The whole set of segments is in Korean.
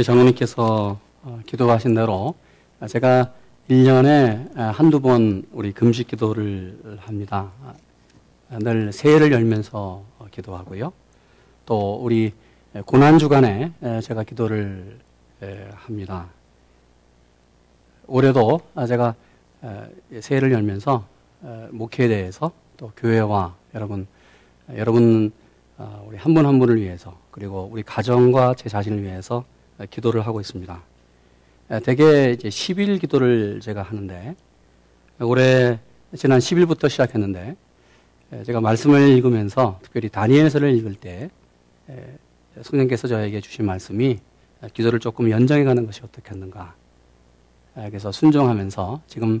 우리 장로님께서 어, 기도하신 대로 제가 1년에 한두 번 우리 금식 기도를 합니다. 늘 새해를 열면서 기도하고요. 또 우리 고난 주간에 제가 기도를 합니다. 올해도 제가 새해를 열면서 목회에 대해서 또 교회와 여러분 여러분 어, 우리 한분한 분을 위해서 그리고 우리 가정과 제 자신을 위해서 기도를 하고 있습니다. 대개 이제 10일 기도를 제가 하는데 올해 지난 10일부터 시작했는데 제가 말씀을 읽으면서 특별히 다니엘서를 읽을 때 성령께서 저에게 주신 말씀이 기도를 조금 연장해 가는 것이 어떻겠는가. 그래서 순종하면서 지금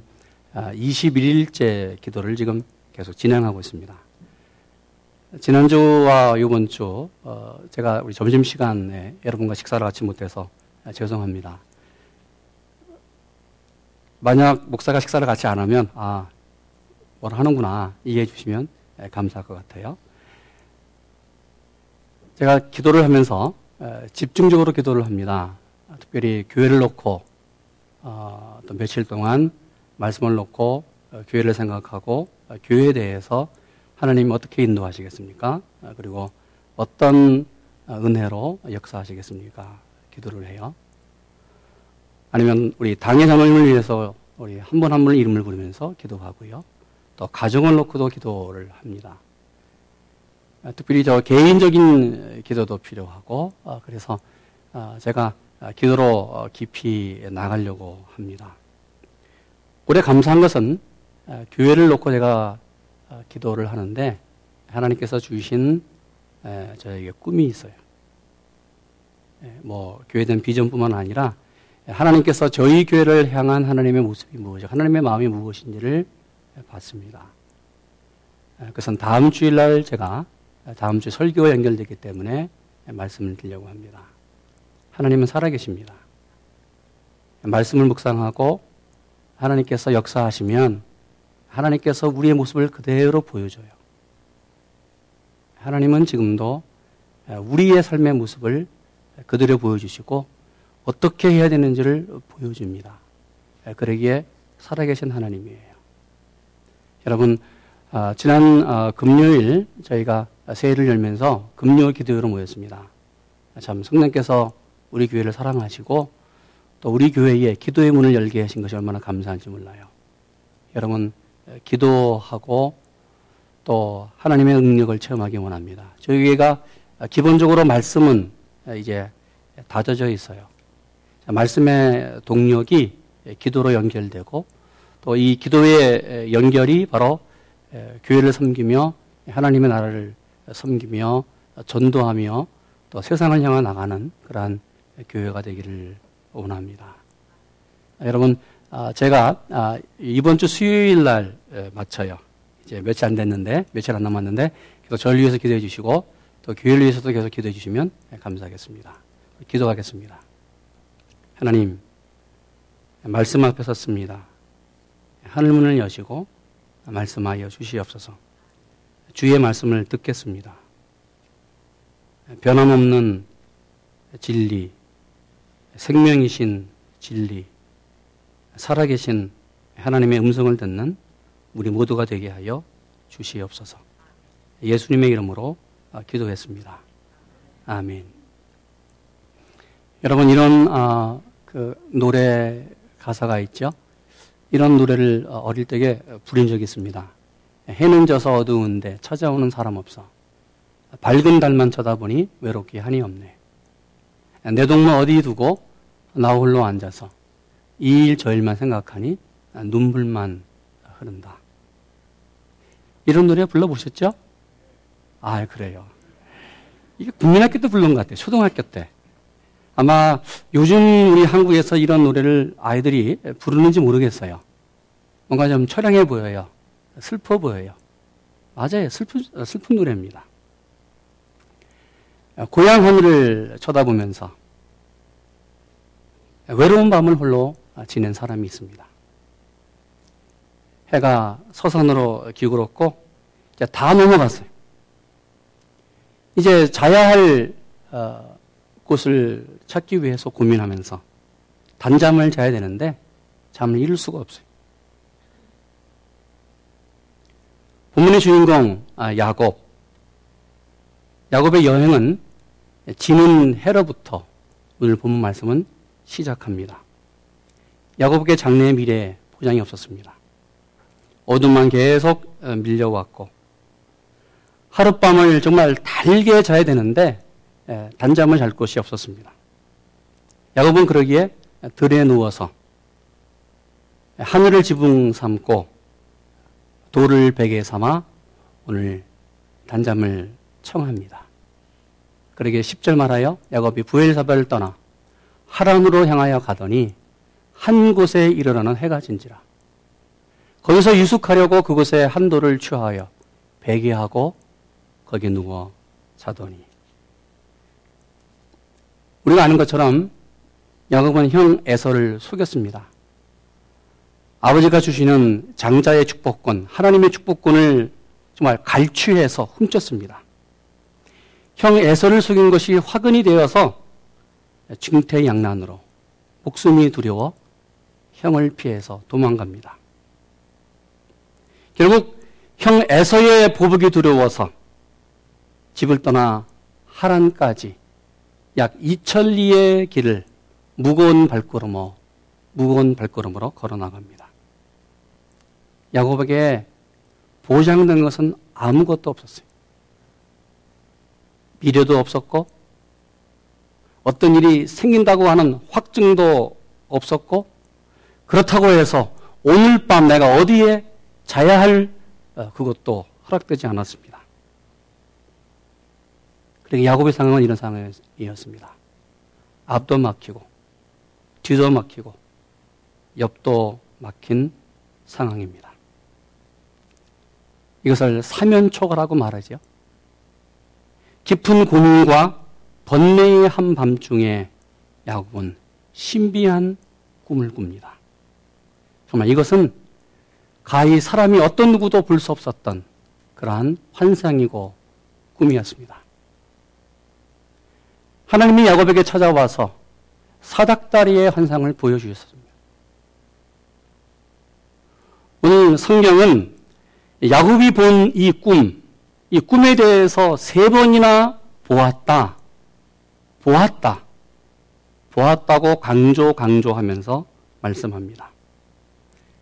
21일째 아, 기도를 지금 계속 진행하고 있습니다. 지난주와 이번 주 어, 제가 우리 점심 시간에 여러분과 식사를 같이 못해서 죄송합니다. 만약 목사가 식사를 같이 안 하면 아 뭘 하는구나 이해해 주시면 감사할 것 같아요. 제가 기도를 하면서 집중적으로 기도를 합니다. 특별히 교회를 놓고 어, 또 며칠 동안 말씀을 놓고 어, 교회를 생각하고 어, 교회에 대해서 하나님 어떻게 인도하시겠습니까? 그리고 어떤 은혜로 역사하시겠습니까? 기도를 해요. 아니면 우리 당의 자녀님을 위해서 우리 한 분 한 분 이름을 부르면서 기도하고요. 또 가정을 놓고도 기도를 합니다. 특별히 저 개인적인 기도도 필요하고 그래서 제가 기도로 깊이 나가려고 합니다. 올해 감사한 것은 교회를 놓고 제가 기도를 하는데 하나님께서 주신 저에게 꿈이 있어요. 뭐 교회된 비전뿐만 아니라 하나님께서 저희 교회를 향한 하나님의 모습이 무엇이, 하나님의 마음이 무엇인지를 봤습니다. 그것은 다음 주일날 제가 다음 주 설교와 연결되기 때문에 말씀을 드리려고 합니다. 하나님은 살아계십니다. 말씀을 묵상하고 하나님께서 역사하시면 하나님께서 우리의 모습을 그대로 보여줘요. 하나님은 지금도 우리의 삶의 모습을 그대로 보여주시고 어떻게 해야 되는지를 보여줍니다. 그러기에 살아계신 하나님이에요. 여러분, 아, 지난 아, 금요일 저희가 새해를 열면서 금요 기도회로 모였습니다. 참 성령께서 우리 교회를 사랑하시고 또 우리 교회에 기도의 문을 열게 하신 것이 얼마나 감사한지 몰라요. 여러분 기도하고 또 하나님의 능력을 체험하기 원합니다. 저희 교회가 기본적으로 말씀은 이제 다져져 있어요. 말씀의 동력이 기도로 연결되고 또 이 기도의 연결이 바로 교회를 섬기며 하나님의 나라를 섬기며 전도하며 또 세상을 향해 나가는 그러한 교회가 되기를 원합니다. 여러분, 아, 제가 아, 이번 주 수요일 날 맞춰요. 이제 며칠 안 됐는데, 며칠 안 남았는데, 계속 저를 위해서 기도해 주시고, 또 교회를 위해서도 계속 기도해 주시면 감사하겠습니다. 기도하겠습니다. 하나님, 말씀 앞에 섰습니다. 하늘문을 여시고, 말씀하여 주시옵소서. 주의 말씀을 듣겠습니다. 변함없는 진리, 생명이신 진리, 살아계신 하나님의 음성을 듣는 우리 모두가 되게 하여 주시옵소서. 예수님의 이름으로 기도했습니다. 아멘. 여러분 이런 어, 그 노래 가사가 있죠. 이런 노래를 어릴 적에 부린 적이 있습니다. 해는 져서 어두운데 찾아오는 사람 없어. 밝은 달만 쳐다보니 외롭기 한이 없네. 내 동무 어디 두고 나 홀로 앉아서 이 일 저 일만 생각하니 눈물만 흐른다. 이런 노래 불러보셨죠? 아, 그래요. 이게 국민학교 때 부른 것 같아요. 초등학교 때. 아마 요즘 우리 한국에서 이런 노래를 아이들이 부르는지 모르겠어요. 뭔가 좀 처량해 보여요. 슬퍼 보여요. 맞아요. 슬픈, 슬픈 노래입니다. 고향 하늘을 쳐다보면서 외로운 밤을 홀로 지낸 사람이 있습니다. 해가 서산으로 기울었고 이제 다 넘어갔어요. 이제 자야 할 어, 곳을 찾기 위해서 고민하면서 단잠을 자야 되는데 잠을 이룰 수가 없어요. 본문의 주인공 아, 야곱. 야곱의 여행은 지는 해로부터 오늘 본문 말씀은 시작합니다. 야곱에게 장래의 미래에 보장이 없었습니다. 어둠만 계속 어, 밀려왔고 하룻밤을 정말 달게 자야 되는데 단잠을 잘 곳이 없었습니다. 야곱은 그러기에 들에 누워서 하늘을 지붕 삼고 돌을 베개 삼아 오늘 단잠을 청합니다. 그러기에 10절 말하여 야곱이 부엘사바를 떠나 하란으로 향하여 가더니 한 곳에 이르러는 해가 진지라. 거기서 유숙하려고 그곳에 한 돌을 취하여 베개하고 거기에 누워 자더니 우리가 아는 것처럼 야곱은 형 에서를 속였습니다. 아버지가 주시는 장자의 축복권, 하나님의 축복권을 정말 갈취해서 훔쳤습니다. 형 에서를 속인 것이 화근이 되어서 증태양난으로 목숨이 두려워 형을 피해서 도망갑니다. 결국 형 에서의 보복이 두려워서 집을 떠나 하란까지 약 2천리의 길을 무거운 발걸음으로 무거운 발걸음으로 걸어 나갑니다. 야곱에게 보장된 것은 아무것도 없었어요. 미래도 없었고 어떤 일이 생긴다고 하는 확증도 없었고 그렇다고 해서 오늘 밤 내가 어디에 자야 할 어, 그것도 허락되지 않았습니다. 그러니까 야곱의 상황은 이런 상황이었습니다. 앞도 막히고 뒤도 막히고 옆도 막힌 상황입니다. 이것을 사면초가라고 말하죠. 깊은 고민과 번뇌의 한밤중에 야곱은 신비한 꿈을 꿉니다. 정말 이것은 가히 사람이 어떤 누구도 볼 수 없었던 그러한 환상이고 꿈이었습니다. 하나님이 야곱에게 찾아와서 사닥다리의 환상을 보여주셨습니다. 오늘 성경은 야곱이 본 이 꿈, 이 꿈에 대해서 세 번이나 보았다, 보았다, 보았다고 강조, 강조하면서 말씀합니다.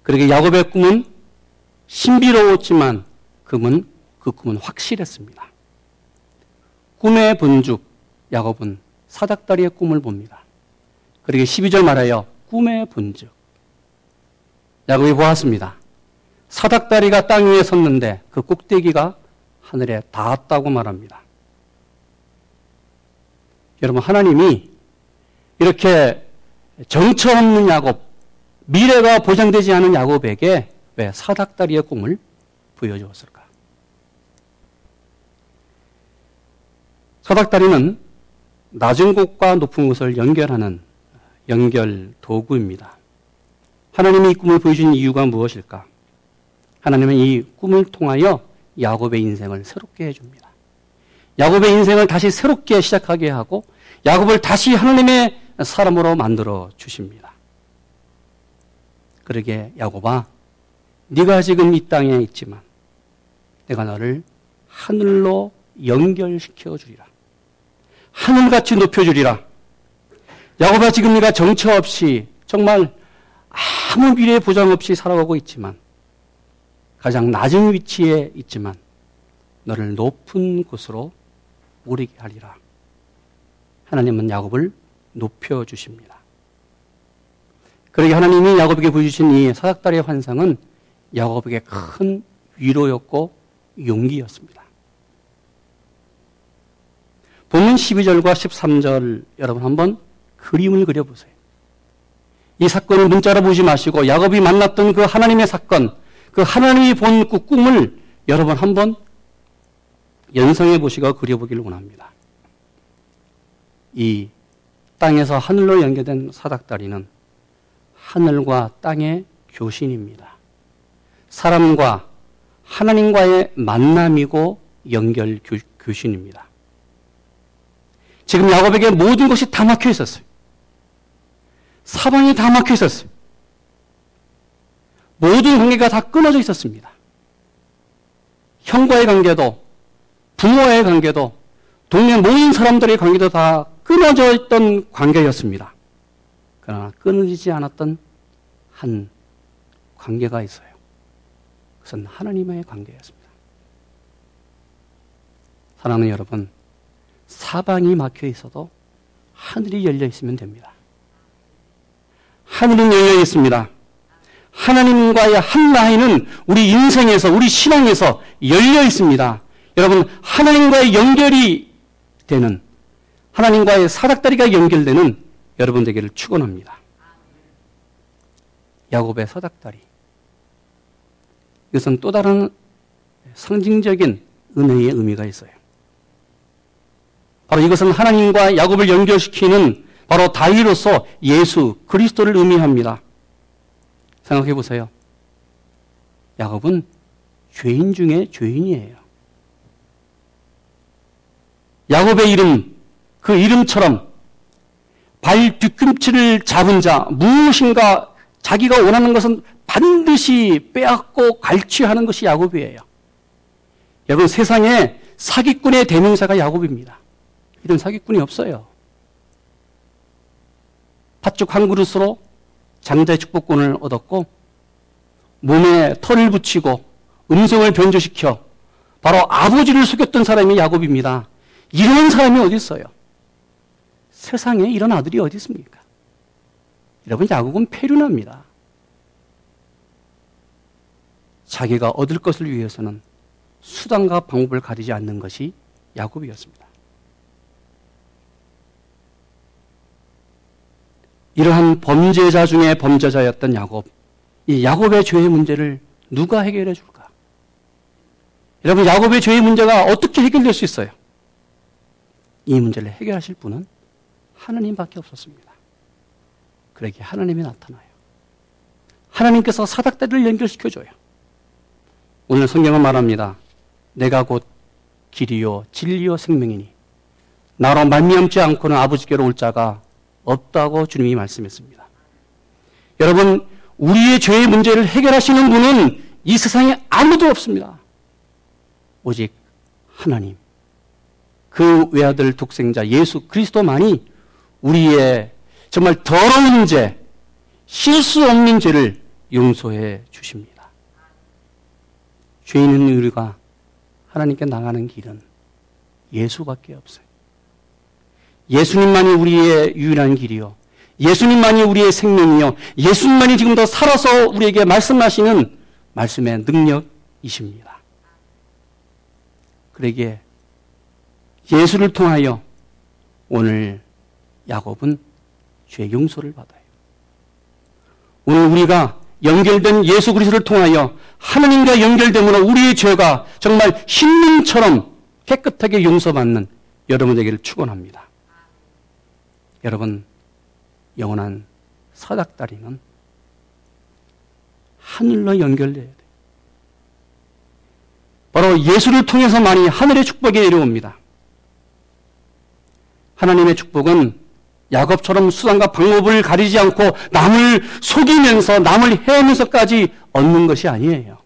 그러게 야곱의 꿈은 신비로웠지만 그는 그 꿈은 확실했습니다. 꿈의 본죽, 야곱은 사닥다리의 꿈을 봅니다. 그러게 12절 말하여 꿈의 본즉. 야곱이 보았습니다. 사닥다리가 땅 위에 섰는데 그 꼭대기가 하늘에 닿았다고 말합니다. 여러분, 하나님이 이렇게 정처 없는 야곱, 미래가 보장되지 않은 야곱에게 왜 사닥다리의 꿈을 보여주었을까? 사닥다리는 낮은 곳과 높은 곳을 연결하는 연결 도구입니다. 하나님이 이 꿈을 보여준 이유가 무엇일까? 하나님은 이 꿈을 통하여 야곱의 인생을 새롭게 해줍니다. 야곱의 인생을 다시 새롭게 시작하게 하고 야곱을 다시 하나님의 사람으로 만들어 주십니다. 그러게 야곱아, 네가 지금 이 땅에 있지만 내가 너를 하늘로 연결시켜 주리라. 하늘같이 높여 주리라. 야곱아 지금 네가 정처 없이 정말 아무 미래 보장 없이 살아가고 있지만 가장 낮은 위치에 있지만 너를 높은 곳으로 오르게 하리라. 하나님은 야곱을 높여 주십니다. 그러게 하나님이 야곱에게 보여주신 이 사닥다리의 환상은 야곱에게 큰 위로였고 용기였습니다. 본문 12절과 13절 여러분 한번 그림을 그려보세요. 이 사건을 문자로 보지 마시고 야곱이 만났던 그 하나님의 사건, 그 하나님이 본 그 꿈을 여러분 한번 연상해 보시고 그려보기를 원합니다. 이 땅에서 하늘로 연결된 사닥다리는 하늘과 땅의 교신입니다. 사람과 하나님과의 만남이고 연결 교신입니다. 지금 야곱에게 모든 것이 다 막혀 있었어요. 사방이 다 막혀 있었어요. 모든 관계가 다 끊어져 있었습니다. 형과의 관계도, 부모의 관계도, 동네 모인 사람들의 관계도 다 끊어져 있던 관계였습니다. 그러나 끊어지지 않았던 한 관계가 있어요. 그것은 하나님의 관계였습니다. 사랑하는 여러분, 사방이 막혀 있어도 하늘이 열려 있으면 됩니다. 하늘은 열려 있습니다. 하나님과의 한 라인은 우리 인생에서, 우리 신앙에서 열려 있습니다. 여러분, 하나님과의 연결이 되는, 하나님과의 사닥다리가 연결되는 여러분 되기를 축원합니다. 야곱의 사닥다리. 이것은 또 다른 상징적인 은혜의 의미가 있어요. 바로 이것은 하나님과 야곱을 연결시키는 바로 다이로서 예수 그리스도를 의미합니다. 생각해 보세요. 야곱은 죄인 중에 죄인이에요. 야곱의 이름, 그 이름처럼 발 뒤꿈치를 잡은 자, 무엇인가 자기가 원하는 것은 반드시 빼앗고 갈취하는 것이 야곱이에요. 여러분 세상에 사기꾼의 대명사가 야곱입니다. 이런 사기꾼이 없어요. 팥죽 한 그릇으로 장자의 축복권을 얻었고 몸에 털을 붙이고 음성을 변조시켜 바로 아버지를 속였던 사람이 야곱입니다. 이런 사람이 어디 있어요? 세상에 이런 아들이 어디 있습니까? 여러분 야곱은 폐륜합니다. 자기가 얻을 것을 위해서는 수단과 방법을 가리지 않는 것이 야곱이었습니다. 이러한 범죄자 중에 범죄자였던 야곱, 이 야곱의 죄의 문제를 누가 해결해 줄까? 여러분, 야곱의 죄의 문제가 어떻게 해결될 수 있어요? 이 문제를 해결하실 분은 하나님밖에 없었습니다. 그러기에 하나님이 나타나요. 하나님께서 사닥다리를 연결시켜줘요. 오늘 성경은 말합니다. 내가 곧 길이요 진리요 생명이니 나로 말미암지 않고는 아버지께로 올 자가 없다고 주님이 말씀했습니다. 여러분 우리의 죄의 문제를 해결하시는 분은 이 세상에 아무도 없습니다. 오직 하나님 그 외아들 독생자 예수 그리스도만이 우리의 정말 더러운 죄, 실수 없는 죄를 용서해 주십니다. 죄 있는 우리가 하나님께 나가는 길은 예수밖에 없어요. 예수님만이 우리의 유일한 길이요. 예수님만이 우리의 생명이요. 예수님만이 지금 더 살아서 우리에게 말씀하시는 말씀의 능력이십니다. 그러기에 예수를 통하여 오늘 야곱은 죄 용서를 받아요. 오늘 우리가 연결된 예수 그리스도를 통하여 하나님과 연결됨으로 우리의 죄가 정말 흰눈처럼 깨끗하게 용서받는 여러분에게를 축원합니다. 여러분 영원한 사닥다리는 하늘로 연결돼야 돼. 바로 예수를 통해서만이 하늘의 축복이 내려옵니다. 하나님의 축복은 야곱처럼 수단과 방법을 가리지 않고 남을 속이면서 남을 해하면서까지 얻는 것이 아니에요.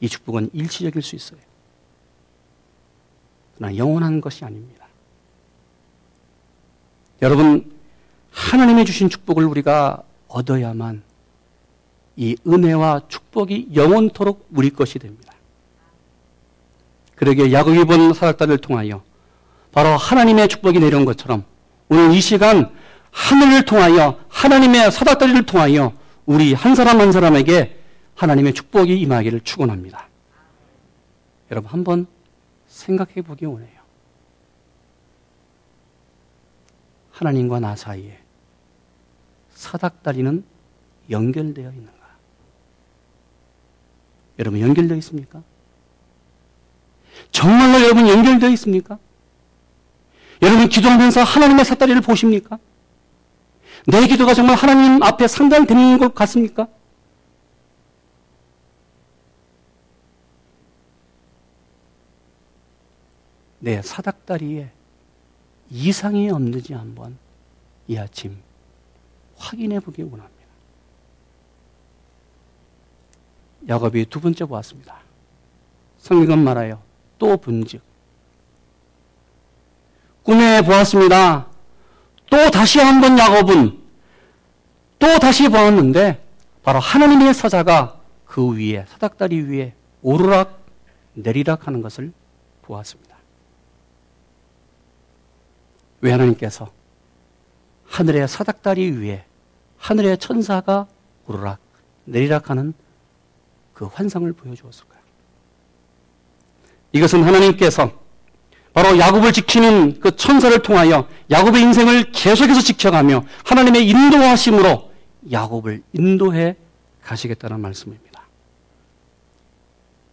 이 축복은 일시적일 수 있어요. 그러나 영원한 것이 아닙니다. 여러분, 하나님이 주신 축복을 우리가 얻어야만 이 은혜와 축복이 영원토록 우리 것이 됩니다. 그러기에 야곱이 본 사닥다리를 통하여 바로 하나님의 축복이 내려온 것처럼 오늘 이 시간 하늘을 통하여 하나님의 사닥다리를 통하여 우리 한 사람 한 사람에게 하나님의 축복이 임하기를 축원합니다. 여러분 한번 생각해 보기 원해요. 하나님과 나 사이에 사닥다리는 연결되어 있는가? 여러분 연결되어 있습니까? 정말로 여러분 연결되어 있습니까? 여러분 기도하면서 하나님의 사다리를 보십니까? 내 기도가 정말 하나님 앞에 상달되는 것 같습니까? 내 사닥다리에 이상이 없는지 한번 이 아침 확인해 보기 원합니다. 야곱이 두 번째 보았습니다. 성경은 말하여 또 본즉 꿈에 보았습니다. 또 다시 한 번 야곱은 또 다시 보았는데 바로 하나님의 사자가 그 위에 사닥다리 위에 오르락 내리락 하는 것을 보았습니다. 왜 하나님께서 하늘의 사닥다리 위에 하늘의 천사가 오르락 내리락 하는 그 환상을 보여주었을까요? 이것은 하나님께서 바로 야곱을 지키는 그 천사를 통하여 야곱의 인생을 계속해서 지켜가며 하나님의 인도하심으로 야곱을 인도해 가시겠다는 말씀입니다.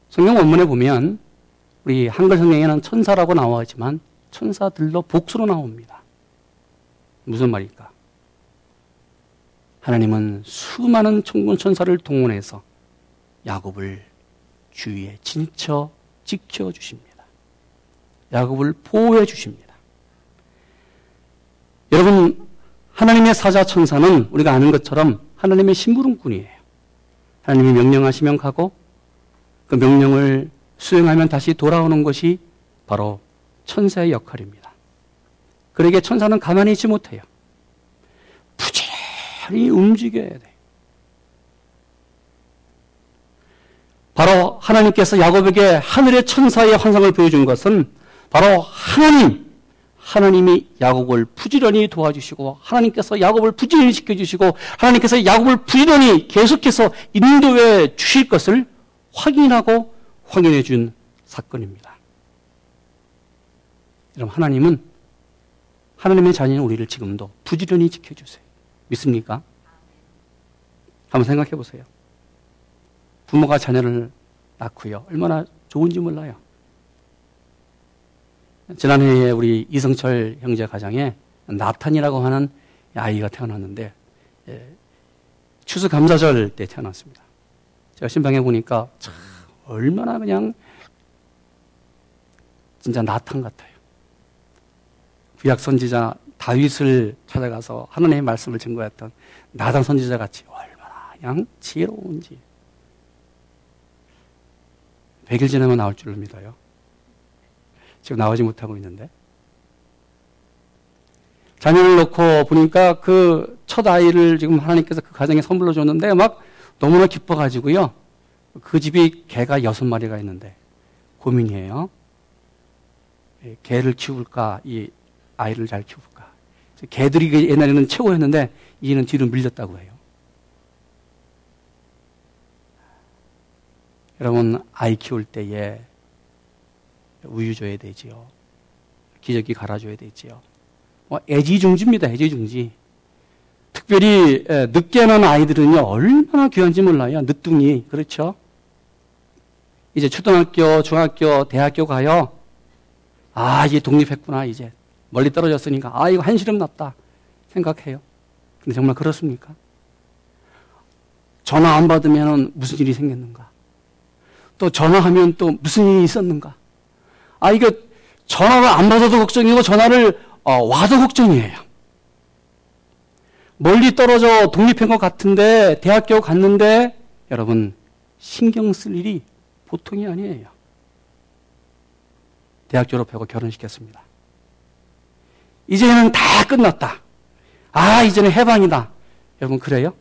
성경 원문에 보면 우리 한글 성경에는 천사라고 나와있지만 천사들도 복수로 나옵니다. 무슨 말일까? 하나님은 수많은 천군 천사를 동원해서 야곱을 주위에 진쳐 지켜 주십니다. 야곱을 보호해 주십니다. 여러분 하나님의 사자 천사는 우리가 아는 것처럼 하나님의 심부름꾼이에요. 하나님이 명령하시면 가고 그 명령을 수행하면 다시 돌아오는 것이 바로 천사의 역할입니다. 그러기에 천사는 가만히 있지 못해요. 부지런히 움직여야 돼. 바로 하나님께서 야곱에게 하늘의 천사의 환상을 보여준 것은 바로 하나님, 하나님이 야곱을 부지런히 도와주시고 하나님께서 야곱을 부지런히 지켜주시고 하나님께서 야곱을 부지런히 계속해서 인도해 주실 것을 확인하고 확인해 준 사건입니다. 여러분 하나님은 하나님의 자녀인 우리를 지금도 부지런히 지켜주세요. 믿습니까? 한번 생각해 보세요. 부모가 자녀를 낳고요. 얼마나 좋은지 몰라요. 지난해에 우리 이성철 형제 가정에 나탄이라고 하는 아이가 태어났는데 예, 추수 감사절 때 태어났습니다. 제가 신방에 보니까 참 얼마나 그냥 진짜 나탄 같아요. 구약 선지자 다윗을 찾아가서 하나님의 말씀을 증거했던 나단 선지자 같이 얼마나 그냥 지혜로운지 100일 지나면 나올 줄로 믿어요. 지금 나오지 못하고 있는데. 자녀를 놓고 보니까 그 첫 아이를 지금 하나님께서 그 가정에 선물로 줬는데 막 너무나 기뻐가지고요. 그 집이 개가 여섯 마리가 있는데 고민이에요. 예, 개를 키울까, 이 아이를 잘 키울까. 개들이 그 옛날에는 최고였는데 이제는 뒤로 밀렸다고 해요. 여러분, 아이 키울 때에 우유 줘야 되지요. 기저귀 갈아줘야 되지요. 뭐 애지중지입니다. 애지중지. 특별히 늦게 난 아이들은요 얼마나 귀한지 몰라요. 늦둥이 그렇죠? 이제 초등학교, 중학교, 대학교 가요. 아 이제 독립했구나 이제 멀리 떨어졌으니까 아 이거 한시름 났다 생각해요. 근데 정말 그렇습니까? 전화 안 받으면 무슨 일이 생겼는가? 또 전화하면 또 무슨 일이 있었는가? 아, 이거 전화를 안 받아도 걱정이고 전화를 어, 와도 걱정이에요. 멀리 떨어져 독립한 것 같은데 대학교 갔는데 여러분 신경 쓸 일이 보통이 아니에요. 대학 졸업하고 결혼시켰습니다. 이제는 다 끝났다. 아, 이제는 해방이다. 여러분 그래요?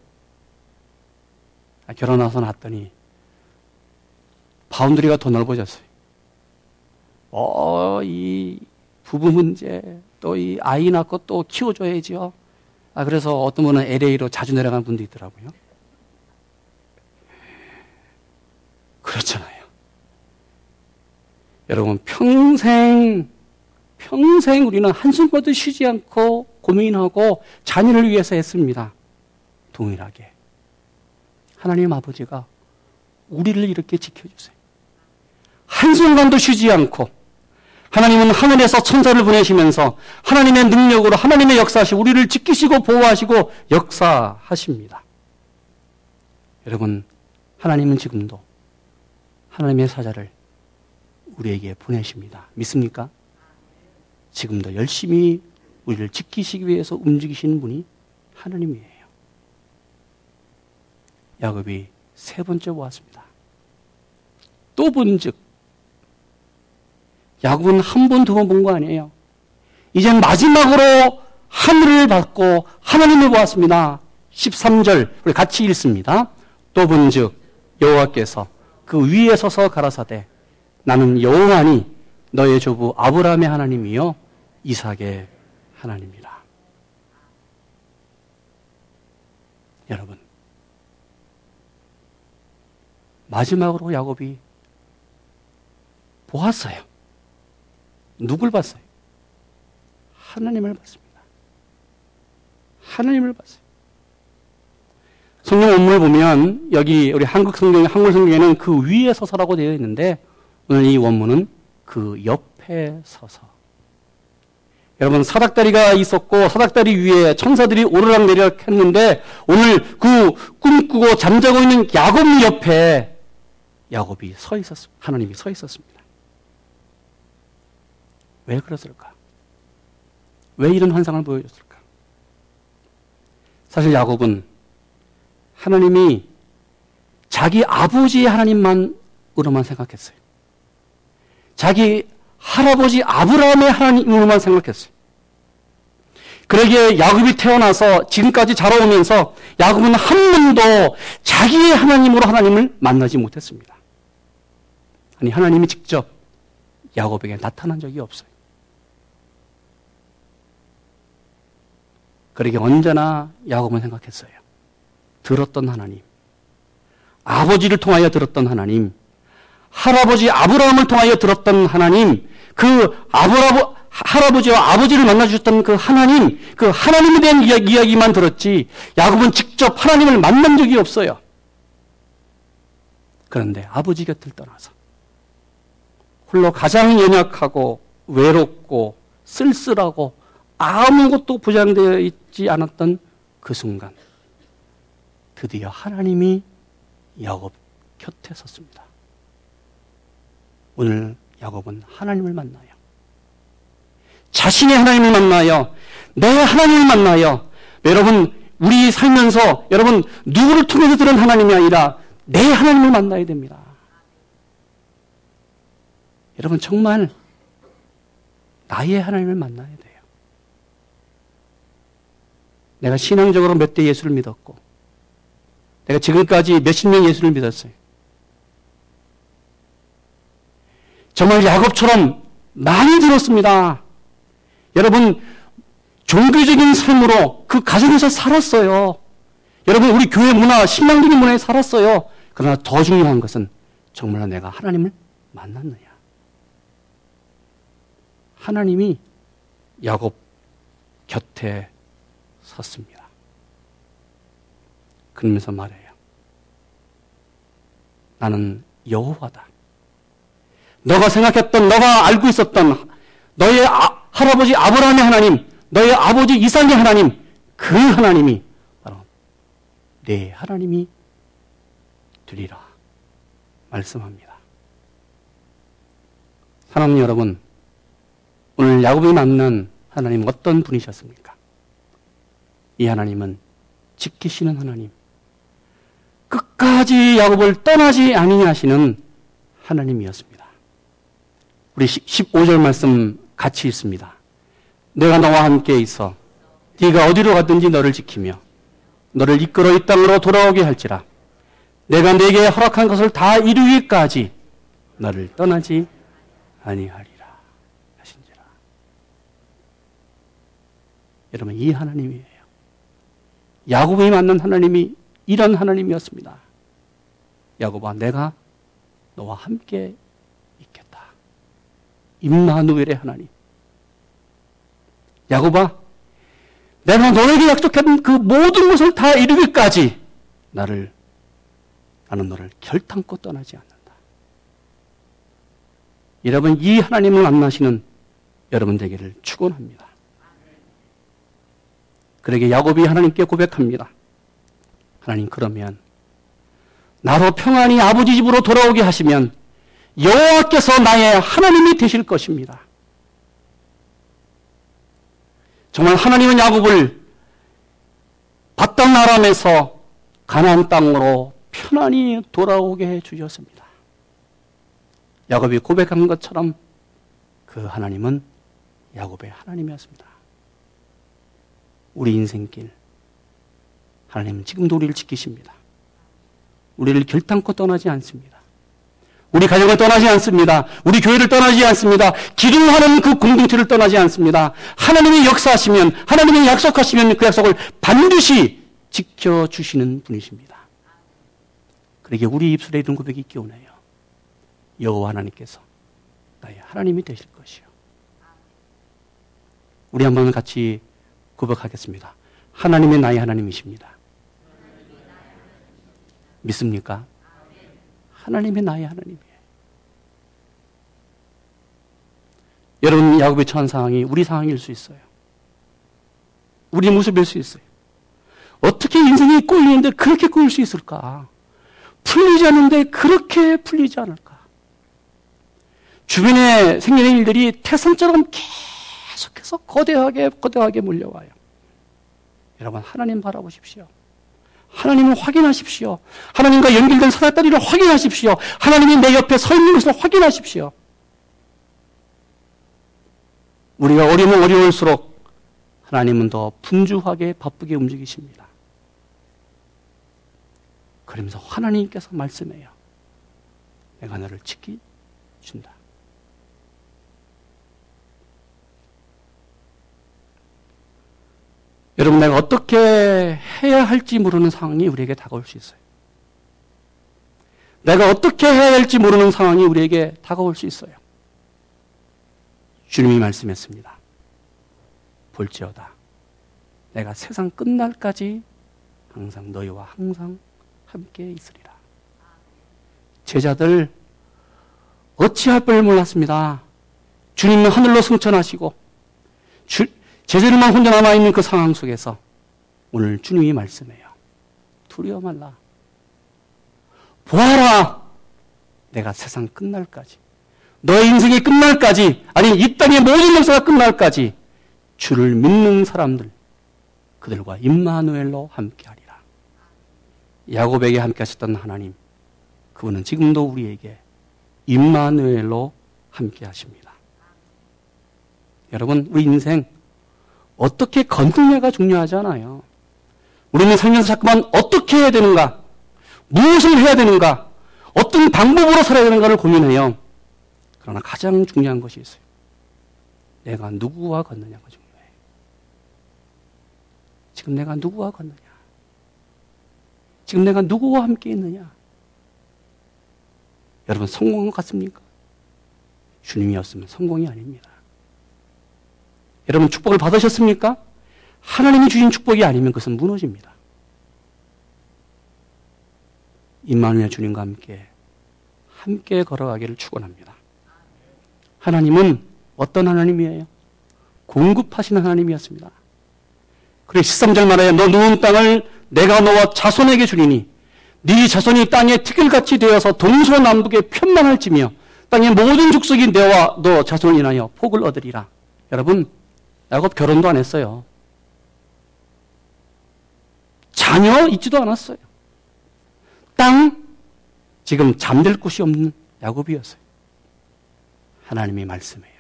아, 결혼하고 났더니 boundary가 더 넓어졌어요. 어, 이 부부 문제, 또 이 아이 낳고 또 키워줘야지요. 아, 그래서 어떤 분은 LA로 자주 내려가는 분도 있더라고요. 그렇잖아요. 여러분, 평생, 평생 우리는 한숨도 쉬지 않고 고민하고 자녀를 위해서 했습니다. 동일하게. 하나님 아버지가 우리를 이렇게 지켜주세요. 한순간도 쉬지 않고 하나님은 하늘에서 천사를 보내시면서 하나님의 능력으로 하나님의 역사하시 우리를 지키시고 보호하시고 역사하십니다. 여러분, 하나님은 지금도 하나님의 사자를 우리에게 보내십니다. 믿습니까? 지금도 열심히 우리를 지키시기 위해서 움직이시는 분이 하나님이에요. 야곱이 세 번째 보았습니다. 또 본즉 야곱은 한 번, 두 번 본 거 아니에요. 이젠 마지막으로 하늘을 받고 하나님을 보았습니다. 13절 우리 같이 읽습니다. 또 본즉 여호와께서 그 위에 서서 가라사대 나는 여호와니 너의 조부 아브라함의 하나님이요 이삭의 하나님이라. 여러분 마지막으로 야곱이 보았어요. 누굴 봤어요? 하나님을 봤습니다. 하나님을 봤어요. 성경 원문을 보면 여기 우리 한국 성경, 한글 성경에는 그 위에 서서라고 되어 있는데 오늘 이 원문은 그 옆에 서서. 여러분 사닥다리가 있었고 사닥다리 위에 천사들이 오르락 내리락 했는데 오늘 그 꿈꾸고 잠자고 있는 야곱 옆에 야곱이 서 있었습니다. 하나님이 서 있었습니다. 왜 그랬을까? 왜 이런 환상을 보여줬을까? 사실 야곱은 하나님이 자기 아버지의 하나님만으로만 생각했어요. 자기 할아버지 아브라함의 하나님으로만 생각했어요. 그러기에 야곱이 태어나서 지금까지 자라오면서 야곱은 한 번도 자기의 하나님으로 하나님을 만나지 못했습니다. 아니 하나님이 직접 야곱에게 나타난 적이 없어요. 그러게 언제나 야곱은 생각했어요. 들었던 하나님, 아버지를 통하여 들었던 하나님, 할아버지 아브라함을 통하여 들었던 하나님, 그 아브라 할아버지와 아버지를 만나주셨던 그 하나님, 그 하나님에 대한 이야기, 만 들었지, 야곱은 직접 하나님을 만난 적이 없어요. 그런데 아버지 곁을 떠나서, 홀로 가장 연약하고 외롭고 쓸쓸하고 아무것도 보장되어 있지 않았던 그 순간, 드디어 하나님이 야곱 곁에 섰습니다. 오늘 야곱은 하나님을 만나요. 자신의 하나님을 만나요. 내 하나님을 만나요. 여러분, 우리 살면서 여러분 누구를 통해서 들은 하나님이 아니라 내 하나님을 만나야 됩니다. 여러분 정말 나의 하나님을 만나야 돼요. 내가 신앙적으로 몇 대 예수를 믿었고 내가 지금까지 몇십 년 예수를 믿었어요. 정말 야곱처럼 많이 들었습니다. 여러분, 종교적인 삶으로 그 가정에서 살았어요. 여러분, 우리 교회 문화, 신앙적인 문화에 살았어요. 그러나 더 중요한 것은 정말 내가 하나님을 만났느냐. 하나님이 야곱 곁에 섰습니다. 그러면서 말해요. 나는 여호와다. 너가 생각했던, 너가 알고 있었던 너의 아, 할아버지 아브라함의 하나님, 너의 아버지 이삭의 하나님, 그 하나님이 바로 내 하나님이 되리라 말씀합니다. 사랑하는 여러분, 오늘 야곱이 만난 하나님 어떤 분이셨습니까? 이 하나님은 지키시는 하나님, 끝까지 야곱을 떠나지 아니하시는 하나님이었습니다. 우리 15절 말씀 같이 있습니다. 내가 너와 함께 있어 네가 어디로 가든지 너를 지키며 너를 이끌어 이 땅으로 돌아오게 할지라 내가 네게 허락한 것을 다 이루기까지 너를 떠나지 아니하리라 하신지라. 여러분 이 하나님이에요. 야곱이 만난 하나님이 이런 하나님이었습니다. 야곱아 내가 너와 함께 임마누엘의 하나님. 야곱아, 내가 너에게 약속한 그 모든 것을 다 이루기까지 나를 나는 너를 결탄코 떠나지 않는다. 여러분 이 하나님을 만나시는 여러분 되기를 축원합니다. 그러게 야곱이 하나님께 고백합니다. 하나님 그러면 나로 평안히 아버지 집으로 돌아오게 하시면 여호와께서 나의 하나님이 되실 것입니다. 정말 하나님은 야곱을 바단 나람에서 가나안 땅으로 편안히 돌아오게 해 주셨습니다. 야곱이 고백한 것처럼 그 하나님은 야곱의 하나님이었습니다. 우리 인생길 하나님은 지금도 우리를 지키십니다. 우리를 결단코 떠나지 않습니다. 우리 가정을 떠나지 않습니다. 우리 교회를 떠나지 않습니다. 기도하는 그 공동체를 떠나지 않습니다. 하나님이 역사하시면, 하나님이 약속하시면 그 약속을 반드시 지켜주시는 분이십니다. 그러게 우리 입술에 이런 고백이 원해요. 여호와 하나님께서 나의 하나님이 되실 것이요. 우리 한번 같이 고백하겠습니다. 하나님이 나의 하나님이십니다. 믿습니까? 하나님이 나의 하나님이에요. 여러분, 야곱의 처한 상황이 우리 상황일 수 있어요. 우리 모습일 수 있어요. 어떻게 인생이 꼬이는데 그렇게 꼬일 수 있을까? 풀리지 않는데 그렇게 풀리지 않을까? 주변에 생기는 일들이 태산처럼 계속 해서 거대하게, 거대하게 몰려와요. 여러분, 하나님 바라보십시오. 하나님을 확인하십시오. 하나님과 연결된 사다다리를 확인하십시오. 하나님이 내 옆에 서 있는 것을 확인하십시오. 우리가 어려면 어려울수록 하나님은 더 분주하게 바쁘게 움직이십니다. 그러면서 하나님께서 말씀해요. 내가 너를 지키 준다. 여러분, 내가 어떻게 해야 할지 모르는 상황이 우리에게 다가올 수 있어요. 내가 어떻게 해야 할지 모르는 상황이 우리에게 다가올 수 있어요. 주님이 말씀했습니다. 볼지어다. 내가 세상 끝날까지 항상 너희와 항상 함께 있으리라. 제자들 어찌할 뻔을 몰랐습니다. 주님은 하늘로 승천하시고 주, 제자들만 혼자 남아있는 그 상황 속에서 오늘 주님이 말씀해요. 두려워 말라. 보아라! 내가 세상 끝날까지, 너의 인생이 끝날까지, 아니, 이 땅의 모든 역사가 끝날까지, 주를 믿는 사람들, 그들과 임마누엘로 함께하리라. 야곱에게 함께 하셨던 하나님, 그분은 지금도 우리에게 임마누엘로 함께 하십니다. 여러분, 우리 인생 어떻게 걷느냐가 중요하지 않아요. 우리는 살면서 자꾸만 어떻게 해야 되는가, 무엇을 해야 되는가, 어떤 방법으로 살아야 되는가를 고민해요. 그러나 가장 중요한 것이 있어요. 내가 누구와 걷느냐가 중요해요. 지금 내가 누구와 걷느냐? 지금 내가 누구와 함께 있느냐? 여러분, 성공한 것 같습니까? 주님이었으면 성공이 아닙니다. 여러분 축복을 받으셨습니까? 하나님이 주신 축복이 아니면 그것은 무너집니다. 임마누엘 주님과 함께 함께 걸어가기를 축원합니다. 하나님은 어떤 하나님이에요? 공급하시는 하나님이었습니다. 그래 13절 말에 너 누운 땅을 내가 너와 자손에게 주리니 네 자손이 땅에 티끌같이 되어서 동서남북에 편만할지며 땅의 모든 족속이 너와 너 자손을 인하여 복을 얻으리라. 여러분 야곱 결혼도 안 했어요. 자녀 있지도 않았어요. 땅 지금 잠들 곳이 없는 야곱이었어요. 하나님이 말씀해요.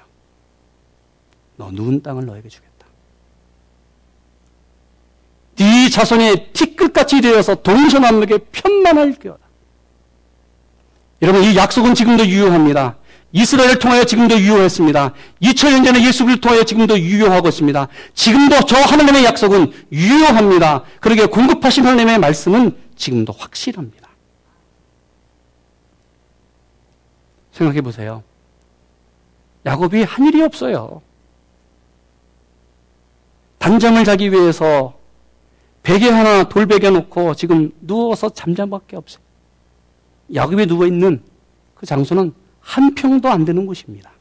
너 누운 땅을 너에게 주겠다. 네 자손이 티끝같이 되어서 동서남북에 편만할 거다. 여러분 이 약속은 지금도 유효합니다. 이스라엘을 통하여 지금도 유효했습니다. 2000년 전에 예수를 통하여 지금도 유효하고 있습니다. 지금도 저 하나님의 약속은 유효합니다. 그러게 공급하신 하나님의 말씀은 지금도 확실합니다. 생각해 보세요. 야곱이 한 일이 없어요. 단잠을 자기 위해서 베개 하나 돌베개 놓고 지금 누워서 잠잠밖에 없어요. 야곱이 누워 있는 그 장소는 한 평도 안 되는 곳입니다.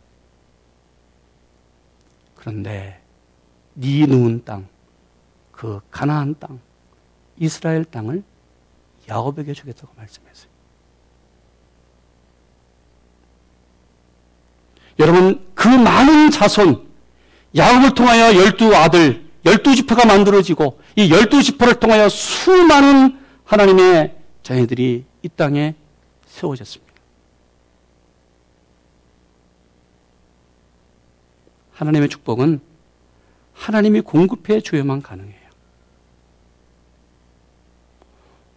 그런데 네 누운 땅, 그 가나안 땅, 이스라엘 땅을 야곱에게 주겠다고 말씀했어요. 여러분 그 많은 자손 야곱을 통하여 열두 아들, 열두 지파가 만들어지고 이 열두 지파를 통하여 수많은 하나님의 자녀들이 이 땅에 세워졌습니다. 하나님의 축복은 하나님이 공급해 줘야만 가능해요.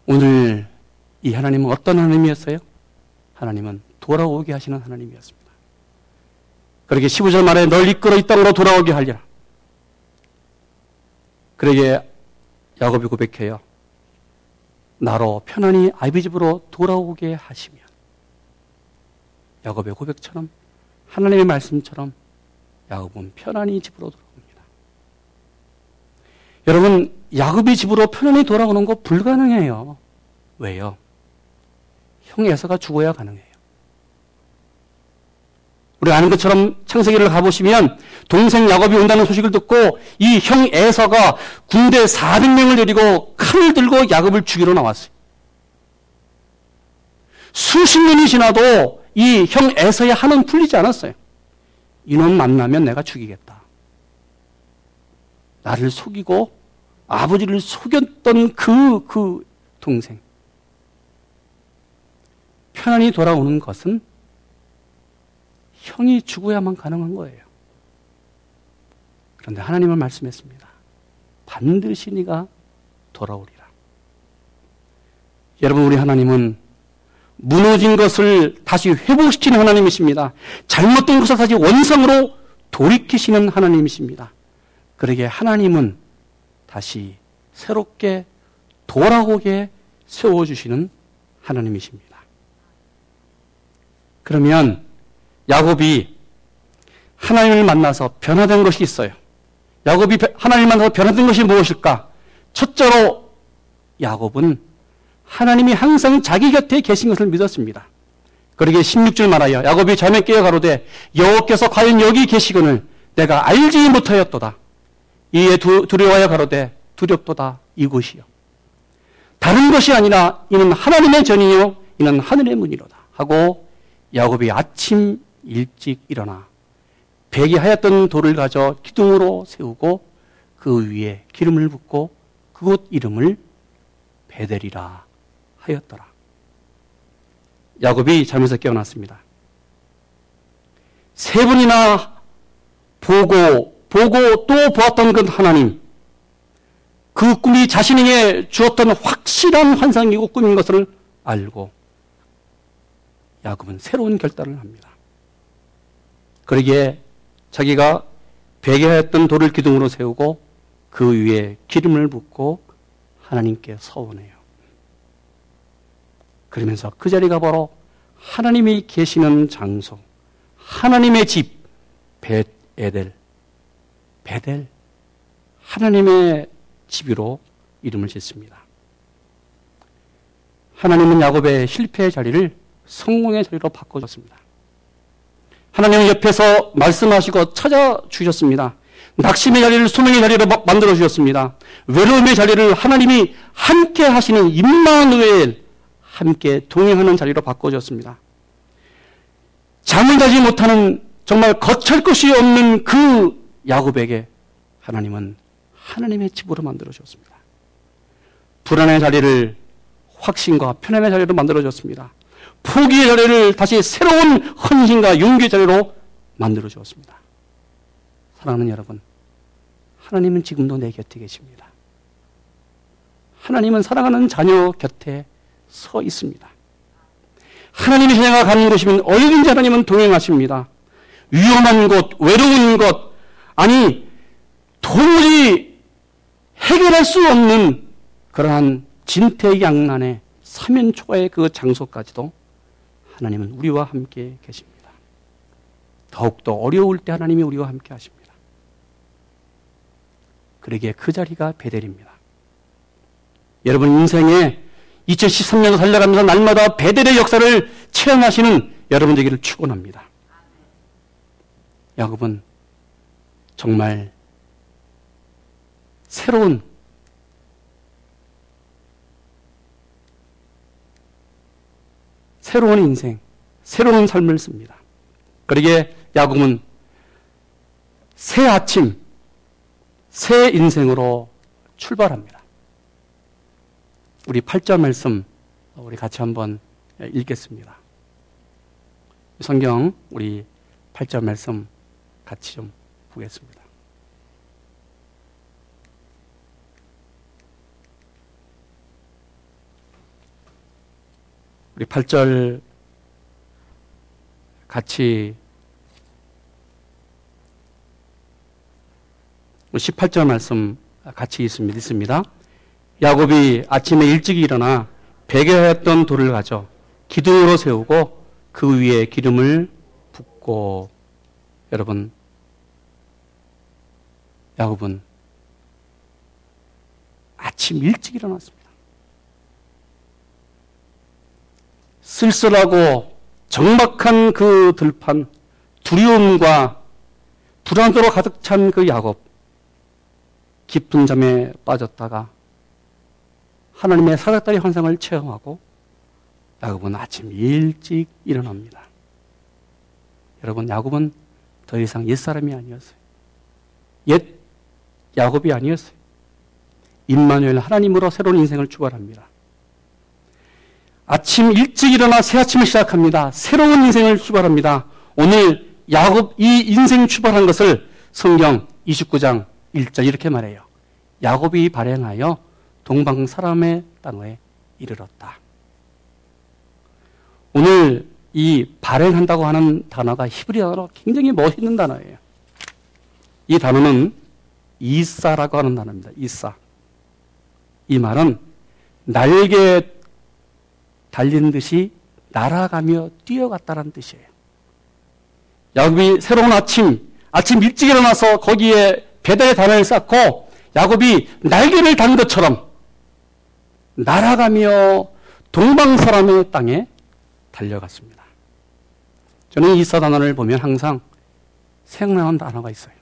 오늘 이 하나님은 어떤 하나님이었어요? 하나님은 돌아오게 하시는 하나님이었습니다. 그러게 15절 말에 널 이끌어 이 땅으로 돌아오게 하리라. 그러게 야곱이 고백해요. 나로 편안히 아비 집으로 돌아오게 하시면 야곱의 고백처럼 하나님의 말씀처럼 야곱은 편안히 집으로 돌아옵니다. 여러분 야곱이 집으로 편안히 돌아오는 거 불가능해요. 왜요? 형 에서가 죽어야 가능해요. 우리 아는 것처럼 창세기를 가보시면 동생 야곱이 온다는 소식을 듣고 이 형 에서가 군대 400명을 데리고 칼을 들고 야곱을 죽이러 나왔어요. 수십 년이 지나도 이 형 에서의 한은 풀리지 않았어요. 이놈 만나면 내가 죽이겠다. 나를 속이고 아버지를 속였던 그, 그 동생. 편안히 돌아오는 것은 형이 죽어야만 가능한 거예요. 그런데 하나님은 말씀했습니다. 반드시 네가 돌아오리라. 여러분 우리 하나님은 무너진 것을 다시 회복시키는 하나님이십니다. 잘못된 것을 다시 원성으로 돌이키시는 하나님이십니다. 그러게 하나님은 다시 새롭게 돌아오게 세워주시는 하나님이십니다. 그러면 야곱이 하나님을 만나서 변화된 것이 있어요. 야곱이 하나님을 만나서 변화된 것이 무엇일까? 첫째로 야곱은 하나님이 항상 자기 곁에 계신 것을 믿었습니다. 그러게 16절 말하여 야곱이 잠에 깨어 가로되 여호께서 과연 여기 계시거늘 내가 알지 못하였도다. 이에 두려워하여 가로되 두렵도다 이곳이요. 다른 것이 아니라 이는 하나님의 전이요 이는 하늘의 문이로다 하고 야곱이 아침 일찍 일어나 베개 하였던 돌을 가져 기둥으로 세우고 그 위에 기름을 붓고 그곳 이름을 베델이라 하였더라. 야곱이 잠에서 깨어났습니다. 세 번이나 보고 보고 또 보았던 그 하나님 그 꿈이 자신에게 주었던 확실한 환상이고 꿈인 것을 알고 야곱은 새로운 결단을 합니다. 그러기에 자기가 베개하였던 돌을 기둥으로 세우고 그 위에 기름을 붓고 하나님께 서원해요. 그러면서 그 자리가 바로 하나님이 계시는 장소, 하나님의 집, 베에델, 베델, 하나님의 집으로 이름을 짓습니다. 하나님은 야곱의 실패의 자리를 성공의 자리로 바꿔줬습니다. 하나님은 옆에서 말씀하시고 찾아주셨습니다. 낙심의 자리를 소명의 자리로 만들어 주셨습니다. 외로움의 자리를 하나님이 함께 하시는 임마누엘 함께 동행하는 자리로 바꿔줬습니다. 잠을 자지 못하는 정말 거칠 것이 없는 그 야곱에게 하나님은 하나님의 집으로 만들어 주었습니다. 불안의 자리를 확신과 편안의 자리로 만들어 줬습니다. 포기의 자리를 다시 새로운 헌신과 용기의 자리로 만들어 주었습니다. 사랑하는 여러분, 하나님은 지금도 내 곁에 계십니다. 하나님은 사랑하는 자녀 곁에 서 있습니다. 하나님의 자녀가 가는 곳이면 어디든지 하나님은 동행하십니다. 위험한 곳, 외로운 곳, 아니, 도무지 해결할 수 없는 그러한 진퇴양난의 사면초가의 그 장소까지도 하나님은 우리와 함께 계십니다. 더욱더 어려울 때 하나님이 우리와 함께 하십니다. 그러기에 그 자리가 베델입니다. 여러분 인생에 2013년 살려가면서 날마다 베델의 역사를 체험하시는 여러분 되기를 축원합니다. 야곱은 정말 새로운 새로운 인생, 새로운 삶을 씁니다. 그러게 야곱은 새 아침, 새 인생으로 출발합니다. 우리 8절 말씀 우리 같이 한번 읽겠습니다. 성경 우리 8절 말씀 같이 좀 보겠습니다. 우리 8절 같이 18절 말씀 같이 있습니다. 야곱이 아침에 일찍 일어나 베개하였던 돌을 가져 기둥으로 세우고 그 위에 기름을 붓고 여러분 야곱은 아침 일찍 일어났습니다. 쓸쓸하고 정막한 그 들판, 두려움과 불안으로 가득 찬 그 야곱, 깊은 잠에 빠졌다가 하나님의 사닥다리 환상을 체험하고 야곱은 아침 일찍 일어납니다. 여러분, 야곱은 더 이상 옛사람이 아니었어요. 옛 야곱이 아니었어요. 임마누엘 하나님으로 새로운 인생을 출발합니다. 아침 일찍 일어나 새 아침을 시작합니다. 새로운 인생을 출발합니다. 오늘 야곱 이 인생 출발한 것을 성경 29장 1절 이렇게 말해요. 야곱이 발행하여 동방 사람의 땅에 이르렀다. 오늘 이 발행한다고 하는 단어가 히브리 단어로 굉장히 멋있는 단어예요. 이 단어는 이사라고 하는 단어입니다. 이사. 이 말은 날개 달린 듯이 날아가며 뛰어갔다는 뜻이에요. 야곱이 새로운 아침, 아침 일찍 일어나서 거기에 배달의 단어를 쌓고 야곱이 날개를 단 것처럼 날아가며 동방 사람의 땅에 달려갔습니다. 저는 이 사단어를 보면 항상 생각나는 단어가 있어요.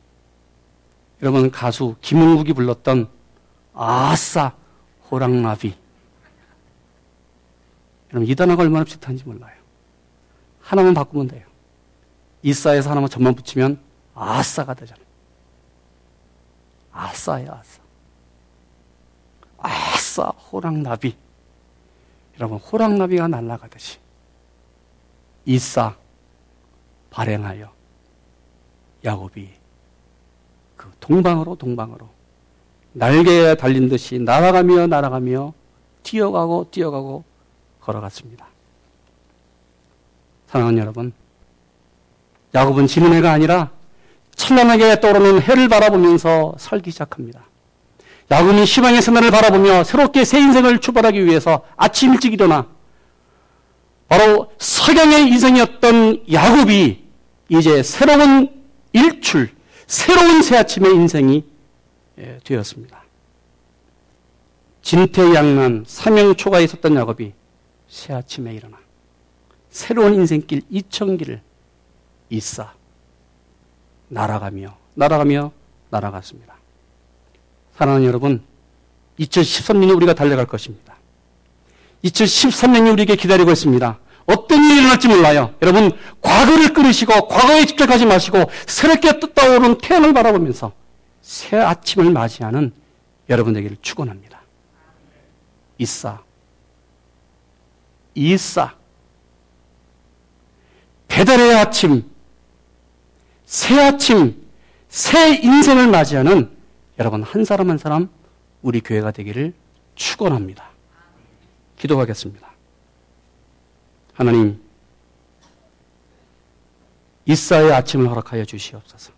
여러분 가수 김은국이 불렀던 아싸 호랑나비. 여러분 이 단어가 얼마나 비슷한지 몰라요. 하나만 바꾸면 돼요. 이사에서 하나만 점만 붙이면 아싸가 되잖아요. 아싸예요, 아싸. 아싸, 호랑나비. 여러분, 호랑나비가 날아가듯이 이싸 발행하여 야곱이 그 동방으로 동방으로 날개에 달린 듯이 날아가며 날아가며 뛰어가고 뛰어가고 걸어갔습니다. 사랑하는 여러분, 야곱은 지는 해가 아니라 찬란하게 떠오르는 해를 바라보면서 살기 시작합니다. 야곱은 희망의 새날을 바라보며 새롭게 새 인생을 출발하기 위해서 아침 일찍 일어나 바로 석양의 인생이었던 야곱이 이제 새로운 일출, 새로운 새 아침의 인생이 예, 되었습니다. 진퇴양난 삼형초가 있었던 야곱이 새 아침에 일어나 새로운 인생길 이천길을 있어 날아가며 날아가며 날아갔습니다. 사랑하는 여러분, 2013년이 우리가 달려갈 것입니다. 2013년이 우리에게 기다리고 있습니다. 어떤 일이 일어날지 몰라요. 여러분, 과거를 끊으시고 과거에 집착하지 마시고 새롭게 떠오른 태양을 바라보면서 새 아침을 맞이하는 여러분 에게를 축원합니다. 이싸. 이싸. 배달의 아침, 새 아침, 새 인생을 맞이하는 여러분 한 사람 한 사람 우리 교회가 되기를 축원합니다. 기도하겠습니다. 하나님, 이사의 아침을 허락하여 주시옵소서.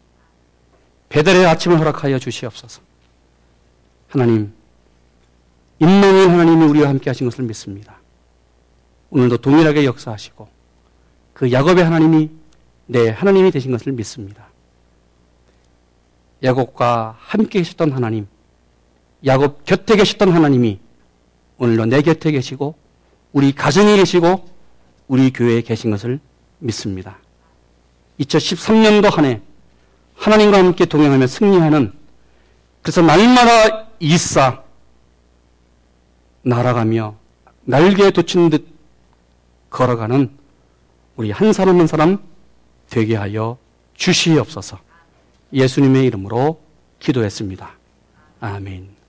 배달의 아침을 허락하여 주시옵소서. 하나님, 임마누 하나님이 우리와 함께 하신 것을 믿습니다. 오늘도 동일하게 역사하시고 그 야곱의 하나님이 네, 하나님이 되신 것을 믿습니다. 야곱과 함께 계셨던 하나님, 야곱 곁에 계셨던 하나님이 오늘도 내 곁에 계시고 우리 가정에 계시고 우리 교회에 계신 것을 믿습니다. 2013년도 한 해 하나님과 함께 동행하며 승리하는 그래서 날마다 이싸 날아가며 날개에 돋친 듯 걸어가는 우리 한 사람 한 사람 되게 하여 주시옵소서. 예수님의 이름으로 기도했습니다. 아멘.